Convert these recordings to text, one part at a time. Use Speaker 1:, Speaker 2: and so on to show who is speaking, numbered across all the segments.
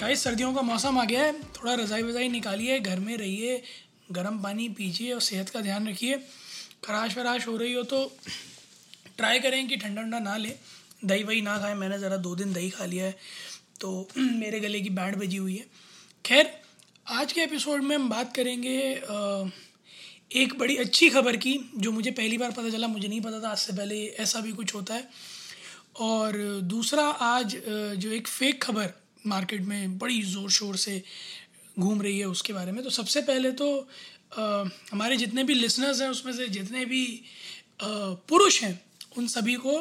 Speaker 1: Guys सर्दियों का मौसम आ गया है। थोड़ा रज़ाई वज़ाई निकालिए, घर में रहिए, गर्म पानी पीजिए और सेहत का ध्यान रखिए। खराश वराश हो रही हो तो ट्राई करें कि ठंडा ठंडा ना लें। दही वही ना खाएँ, मैंने ज़रा दो दिन दही खा लिया है तो मेरे गले की बैंड बजी हुई है। खैर, आज के एपिसोड में हम बात करेंगे एक बड़ी अच्छी खबर की, जो मुझे पहली बार पता चला, मुझे नहीं पता था, आज से पहले ऐसा भी कुछ होता है। और दूसरा आज जो एक फेक खबर मार्केट में बड़ी ज़ोर शोर से घूम रही है उसके बारे में। तो सबसे पहले तो अ, हमारे जितने भी लिसनर्स हैं उसमें से जितने भी पुरुष हैं उन सभी को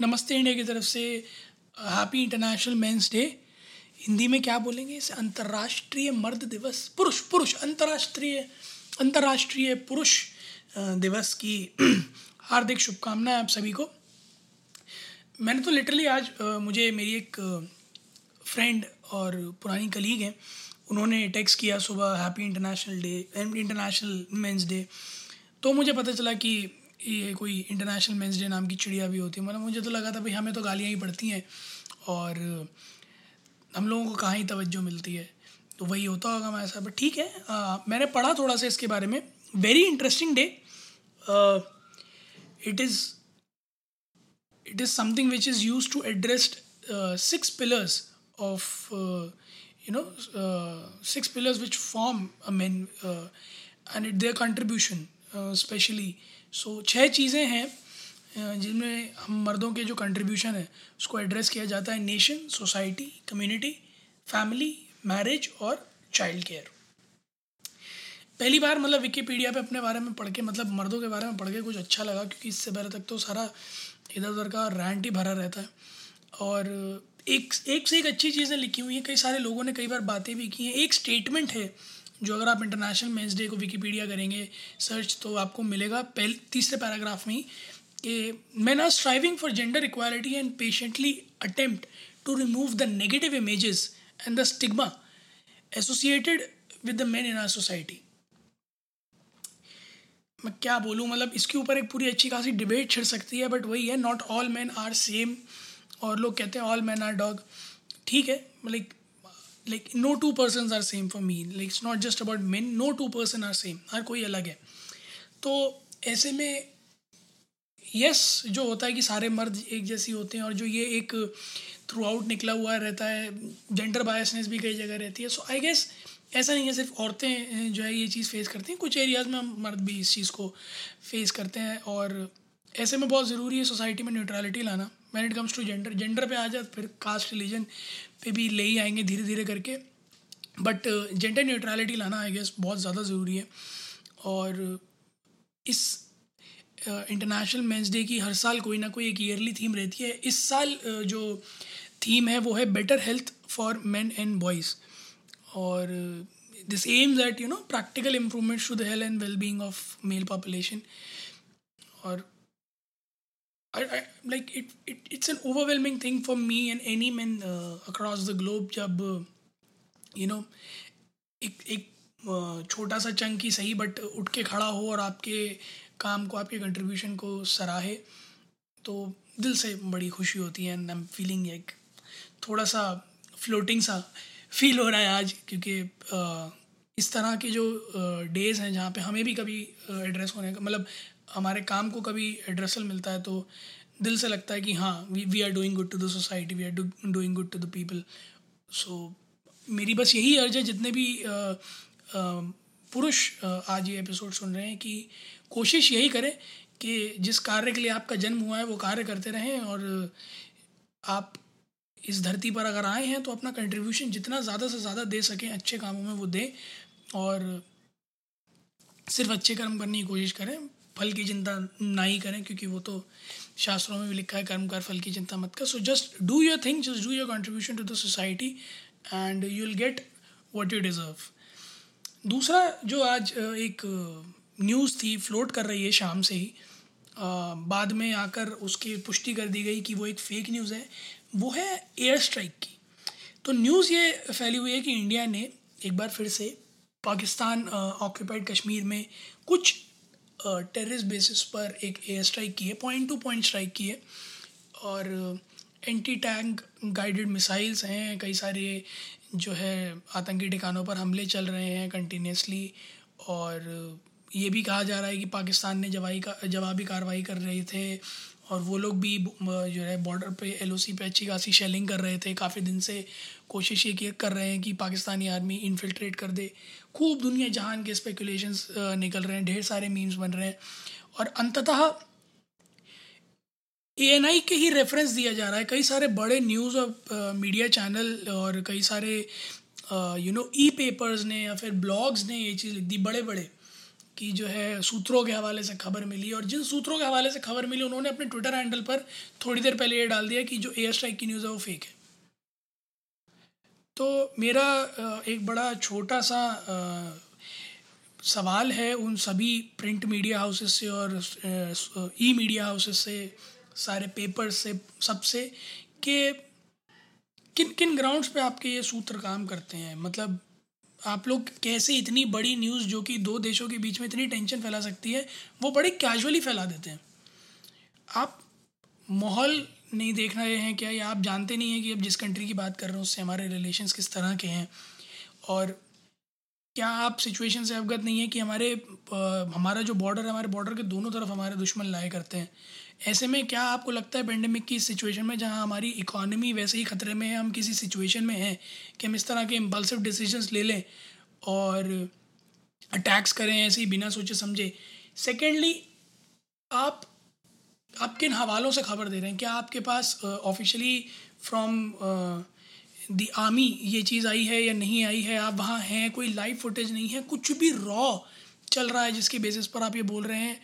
Speaker 1: नमस्ते इंडिया की तरफ़ से happy international men's day Hindi में क्या बोलेंगे? इसे अंतर्राष्ट्रीय मर्द दिवस। पुरुष पुरुष अंतर्राष्ट्रीय अंतर्राष्ट्रीय पुरुष दिवस की हार्दिक शुभकामनाएँ आप सभी को। मैंने तो लिटरली आज मुझे मेरी एक फ्रेंड और पुरानी कलीग हैं। उन्होंने टेक्स्ट किया सुबह happy international day international men's day तो मुझे पता चला कि ये कोई इंटरनेशनल मेंस डे नाम की चिड़िया भी होती है। मतलब मुझे तो लगा था भाई हमें तो गालियाँ ही पड़ती हैं। और हम लोगों को कहाँ ही तवज्जो मिलती है। तो वही होता होगा हमारे साथ। बट ठीक है अ, मैंने पढ़ा थोड़ा सा इसके बारे में। Very interesting day it is it is something which is use to address six pillars. Of uh, you know uh, six pillars which form a men uh, and it, their contribution especially so छह चीज़ें हैं uh, जिनमें हम मर्दों के जो contribution है उसको एड्रेस किया जाता है nation society community family marriage और चाइल्ड केयर पहली बार मतलब विकीपीडिया पे अपने बारे में पढ़ के मतलब मर्दों के बारे में पढ़ के कुछ अच्छा लगा क्योंकि इससे पहले तक तो सारा इधर उधर का रैंट ही भरा रहता है। और एक एक से एक अच्छी चीज़ें लिखी हुई हैं। कई सारे लोगों ने कई बार बातें भी की हैं। एक स्टेटमेंट है, जो अगर आप इंटरनेशनल मेंस डे को विकीपीडिया करेंगे सर्च तो आपको मिलेगा। पहले, तीसरे पैराग्राफ में ही, कि man are striving for gender equality and patiently attempt to remove the negative images and the stigma associated with the man in our society मैं क्या बोलूँ? मतलब इसके ऊपर एक पूरी अच्छी खासी डिबेट छिड़ सकती है बट वही है not all man are same और लोग कहते हैं ऑल मैन आर डॉग ठीक है like like no two person are same for me like it's not just about men no two person are same हर कोई अलग है। तो ऐसे में यस yes, जो होता है कि सारे मर्द एक जैसे होते हैं और जो ये एक थ्रू आउट निकला हुआ रहता है जेंडर बायसनेस भी कई जगह रहती है। सो आई गेस ऐसा नहीं है सिर्फ़ औरतें जो है ये चीज़ फेस करती हैं। कुछ एरियाज़ में मर्द भी इस चीज़ को फेस करते हैं और ऐसे में बहुत ज़रूरी है सोसाइटी में न्यूट्रलिटी लाना when it comes to gender gender पे आ जाए फिर कास्ट रिलीजन पे भी ले ही आएँगे धीरे धीरे करके। बट जेंडर न्यूट्रलिटी लाना आई गेस बहुत ज़्यादा ज़रूरी है। और इस इंटरनेशनल मेंस डे की हर साल कोई ना कोई एक ईयरली थीम रहती है। इस साल अ, जो थीम है वो है better health for men and boys और this aims at you know practical improvements to the health and well being of male population और like it it it's an overwhelming thing for me and any man across the globe जब you know एक एक अ, छोटा सा chunk ही सही but उठ के खड़ा हो और आपके काम को आपके कंट्रीब्यूशन को सराहे तो दिल से बड़ी खुशी होती है एंड आई एम फीलिंग एक थोड़ा सा फ्लोटिंग सा फील हो रहा है आज क्योंकि अ, इस तरह के जो डेज़ हैं जहाँ पे हमें भी कभी एड्रेस होने का मतलब हमारे काम को कभी एड्रेसल मिलता है तो दिल से लगता है कि हाँ we we are doing good to the society we are doing good to the people so मेरी बस यही अर्ज़ है, जितने भी पुरुष आज ये एपिसोड सुन रहे हैं कि कोशिश यही करें कि जिस कार्य के लिए आपका जन्म हुआ है, वो कार्य करते रहें और आप इस धरती पर अगर आए हैं तो अपना कंट्रीब्यूशन जितना ज़्यादा से ज़्यादा दे सकें, अच्छे कामों में वो दें और सिर्फ़ अच्छे कर्म करने की कोशिश करें। फल की चिंता ना ही करें, क्योंकि वो तो शास्त्रों में भी लिखा है, कर्म कर, फल की चिंता मत कर। So just do your thing just do your contribution to the society and you will get what you deserve दूसरा जो आज एक न्यूज़ थी फ्लोट कर रही है शाम से ही बाद में आकर उसकी पुष्टि कर दी गई कि वो एक फ़ेक न्यूज़ है, वो है एयर स्ट्राइक की। तो न्यूज़ ये फैली हुई है कि इंडिया ने एक बार फिर से पाकिस्तान ऑक्यूपाइड कश्मीर में कुछ टेररिस बेसिस पर एक एयर स्ट्राइक की है पॉइंट टू पॉइंट स्ट्राइक की है, और एंटी टैंक गाइडेड मिसाइल्स हैं, कई सारे जो है आतंकी ठिकानों पर हमले चल रहे हैं कंटिन्यूसली और ये भी कहा जा रहा है कि पाकिस्तान ने जवाई का, जवाबी कार्रवाई कर रहे थे और वो लोग भी जो है बॉर्डर पे एलओसी पे अच्छी खासी शेलिंग कर रहे थे। काफ़ी दिन से कोशिश ये कर रहे हैं कि पाकिस्तानी आर्मी इन्फिल्ट्रेट कर दे। खूब दुनिया जहान के स्पेकुलेशंस निकल रहे हैं। ढेर सारे मीम्स बन रहे हैं। और अंततः ए के ही रेफरेंस दिया जा रहा है। कई सारे बड़े न्यूज़ और मीडिया चैनल और कई सारे यू नो ई पेपर्स ने या फिर ब्लॉग्स ने ये चीज़ लिख दी बड़े बड़े कि जो है, सूत्रों के हवाले से खबर मिली और जिन सूत्रों के हवाले से खबर मिली, उन्होंने अपने ट्विटर हैंडल पर थोड़ी देर पहले ये डाल दिया कि जो एयर स्ट्राइक की न्यूज़ है वो फेक है। तो मेरा एक बड़ा छोटा सा सवाल है उन सभी प्रिंट मीडिया हाउसेस से और ई मीडिया हाउसेस से, सारे पेपर्स से सबसे कि किन किन ग्राउंड्स पे आपके ये सूत्र काम करते हैं? मतलब आप लोग कैसे इतनी बड़ी न्यूज़ जो कि दो देशों के बीच में इतनी टेंशन फैला सकती है, वो बड़े कैजुअली फैला देते हैं। आप माहौल नहीं देख रहे हैं क्या? या आप जानते नहीं हैं कि अब जिस कंट्री की बात कर रहे हैं, उससे हमारे रिलेशंस किस तरह के हैं? और क्या आप सिचुएशन से अवगत नहीं है कि हमारे हमारा जो बॉर्डर है, हमारे बॉर्डर के दोनों तरफ़ हमारे दुश्मन लाए करते हैं? ऐसे में क्या आपको लगता है पेंडेमिक की सिचुएशन में जहाँ हमारी इकोनॉमी वैसे ही ख़तरे में है, हम किसी सिचुएशन में हैं कि हम इस तरह के इम्पल्सिव डिसीजंस ले लें और अटैक्स करें ऐसे ही बिना सोचे समझे? सेकेंडली आप आप किन हवालों से खबर दे रहे हैं? क्या आपके पास ऑफिशियली फ्रॉम दी आर्मी ये चीज़ आई है या नहीं आई है? आप वहाँ हैं, कोई लाइव फुटेज नहीं है, कुछ भी रॉ चल रहा है जिसके बेसिस पर आप ये बोल रहे हैं।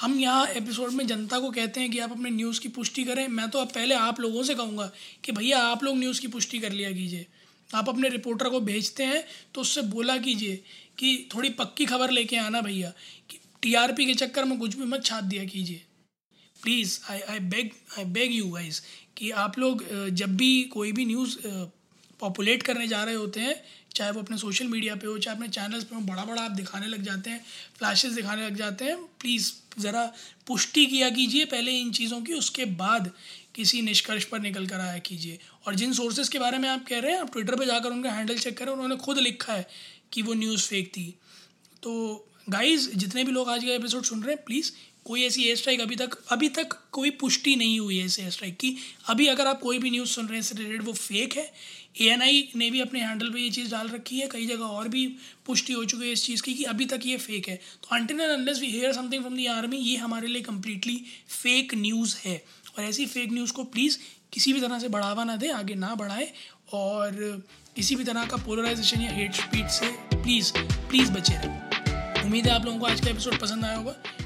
Speaker 1: हम यहाँ एपिसोड में जनता को कहते हैं कि आप अपने न्यूज़ की पुष्टि करें। मैं तो अब पहले आप लोगों से कहूँगा कि भैया, आप लोग न्यूज़ की पुष्टि कर लिया कीजिए। आप अपने रिपोर्टर को भेजते हैं तो उससे बोला कीजिए कि थोड़ी पक्की खबर लेके आना भैया, कि टीआरपी के चक्कर में कुछ भी मत छाप दिया कीजिए। Please I I beg I beg you guys कि आप लोग जब भी कोई भी न्यूज़ पॉपुलेट करने जा रहे होते हैं, चाहे वो अपने सोशल मीडिया पे हो, चाहे अपने चैनल्स पे हो बड़ा बड़ा आप दिखाने लग जाते हैं फ्लैशेस दिखाने लग जाते हैं प्लीज़ ज़रा पुष्टि किया कीजिए पहले इन चीज़ों की, उसके बाद किसी निष्कर्ष पर निकल कर आया कीजिए। और जिन सोर्सेज के बारे में आप कह रहे हैं, आप ट्विटर पर जाकर उनका हैंडल चेक करें, उन्होंने खुद लिखा है कि वो न्यूज़ फेक थी। तो गाइज़ जितने भी लोग आज का एपिसोड सुन रहे हैं प्लीज़ कोई ऐसी एयर स्ट्राइक अभी तक अभी तक कोई पुष्टि नहीं हुई है इस एयर स्ट्राइक की। अभी अगर आप कोई भी न्यूज़ सुन रहे हैं इससे रिलेटेड वो फेक है। एएनआई ने भी अपने हैंडल पे ये चीज़ डाल रखी है। कई जगह और भी पुष्टि हो चुकी है इस चीज़ की कि अभी तक ये फेक है। तो until unless we hear something from the army ये हमारे लिए कम्प्लीटली फेक न्यूज़ है। और ऐसी फेक न्यूज़ को प्लीज़ किसी भी तरह से बढ़ावा ना दें, आगे ना बढ़ाएँ। और किसी भी तरह का पोलराइजेशन या हेट स्पीड से प्लीज़ प्लीज़ बचे रहें। उम्मीद है आप लोगों को आज का एपिसोड पसंद आया होगा।